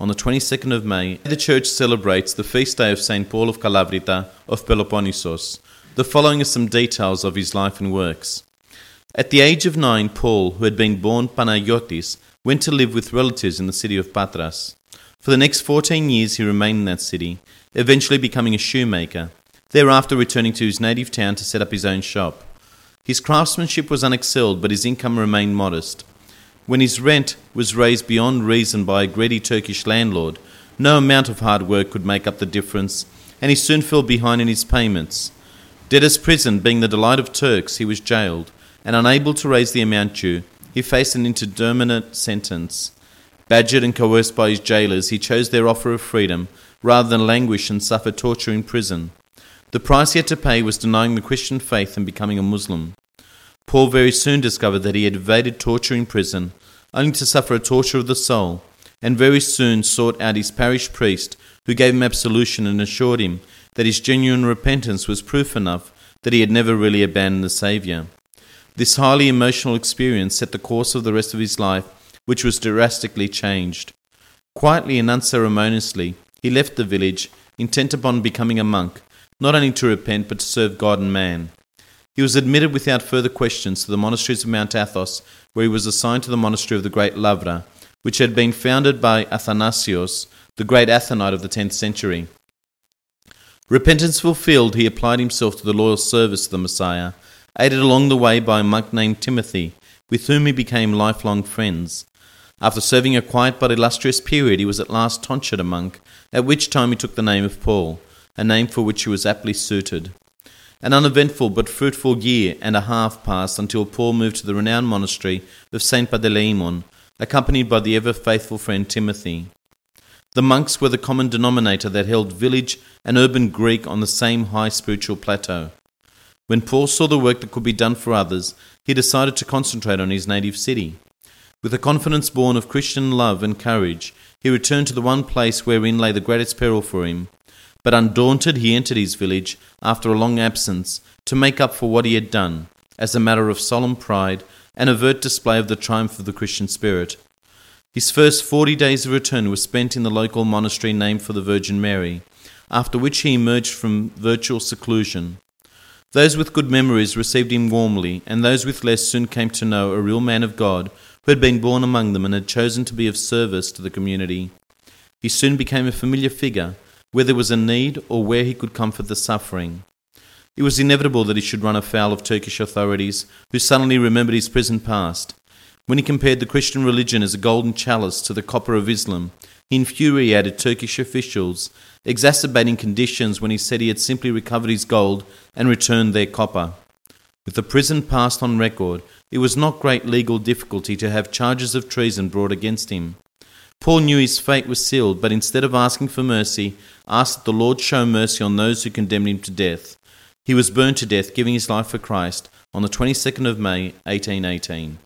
on the 22nd of May, the church celebrates the feast day of St. Paul of Kalavrita of Peloponnesos. The following are some details of his life and works. At the age of nine, Paul, who had been born Panayotis, went to live with relatives in the city of Patras. For the next 14 years he remained in that city, eventually becoming a shoemaker, thereafter returning to his native town to set up his own shop. His craftsmanship was unexcelled, but his income remained modest. When his rent was raised beyond reason by a greedy Turkish landlord, no amount of hard work could make up the difference, and he soon fell behind in his payments. Debtor's prison being the delight of Turks, he was jailed, and unable to raise the amount due, he faced an indeterminate sentence. Badgered and coerced by his jailers, he chose their offer of freedom rather than languish and suffer torture in prison. The price he had to pay was denying the Christian faith and becoming a Muslim. Paul very soon discovered that he had evaded torture in prison, only to suffer a torture of the soul, and very soon sought out his parish priest, who gave him absolution and assured him that his genuine repentance was proof enough that he had never really abandoned the Saviour. This highly emotional experience set the course of the rest of his life, which was drastically changed. Quietly and unceremoniously, he left the village, intent upon becoming a monk, not only to repent but to serve God and man. He was admitted without further questions to the monasteries of Mount Athos, where he was assigned to the monastery of the great Lavra, which had been founded by Athanasios, the great Athonite of the tenth century. Repentance fulfilled, he applied himself to the loyal service of the Messiah, aided along the way by a monk named Timothy, with whom he became lifelong friends. After serving a quiet but illustrious period, he was at last tonsured a monk, at which time he took the name of Paul, a name for which he was aptly suited. An uneventful but fruitful year and a half passed until Paul moved to the renowned monastery of St. Panteleimon, accompanied by the ever faithful friend Timothy. The monks were the common denominator that held village and urban Greek on the same high spiritual plateau. When Paul saw the work that could be done for others, he decided to concentrate on his native city. With a confidence born of Christian love and courage, he returned to the one place wherein lay the greatest peril for him, but undaunted, he entered his village after a long absence to make up for what he had done, as a matter of solemn pride and overt display of the triumph of the Christian spirit. His first forty days of return were spent in the local monastery named for the Virgin Mary, after which he emerged from virtual seclusion. Those with good memories received him warmly, and those with less soon came to know a real man of God who had been born among them and had chosen to be of service to the community. He soon became a familiar figure, where there was a need or where he could comfort the suffering. It was inevitable that he should run afoul of Turkish authorities, who suddenly remembered his prison past. When he compared the Christian religion as a golden chalice to the copper of Islam, he infuriated Turkish officials, exacerbating conditions when he said he had simply recovered his gold and returned their copper. With the prison past on record, it was not great legal difficulty to have charges of treason brought against him. Paul knew his fate was sealed, but instead of asking for mercy, asked that the Lord show mercy on those who condemned him to death. He was burned to death, giving his life for Christ, on the 22nd of May, 1818.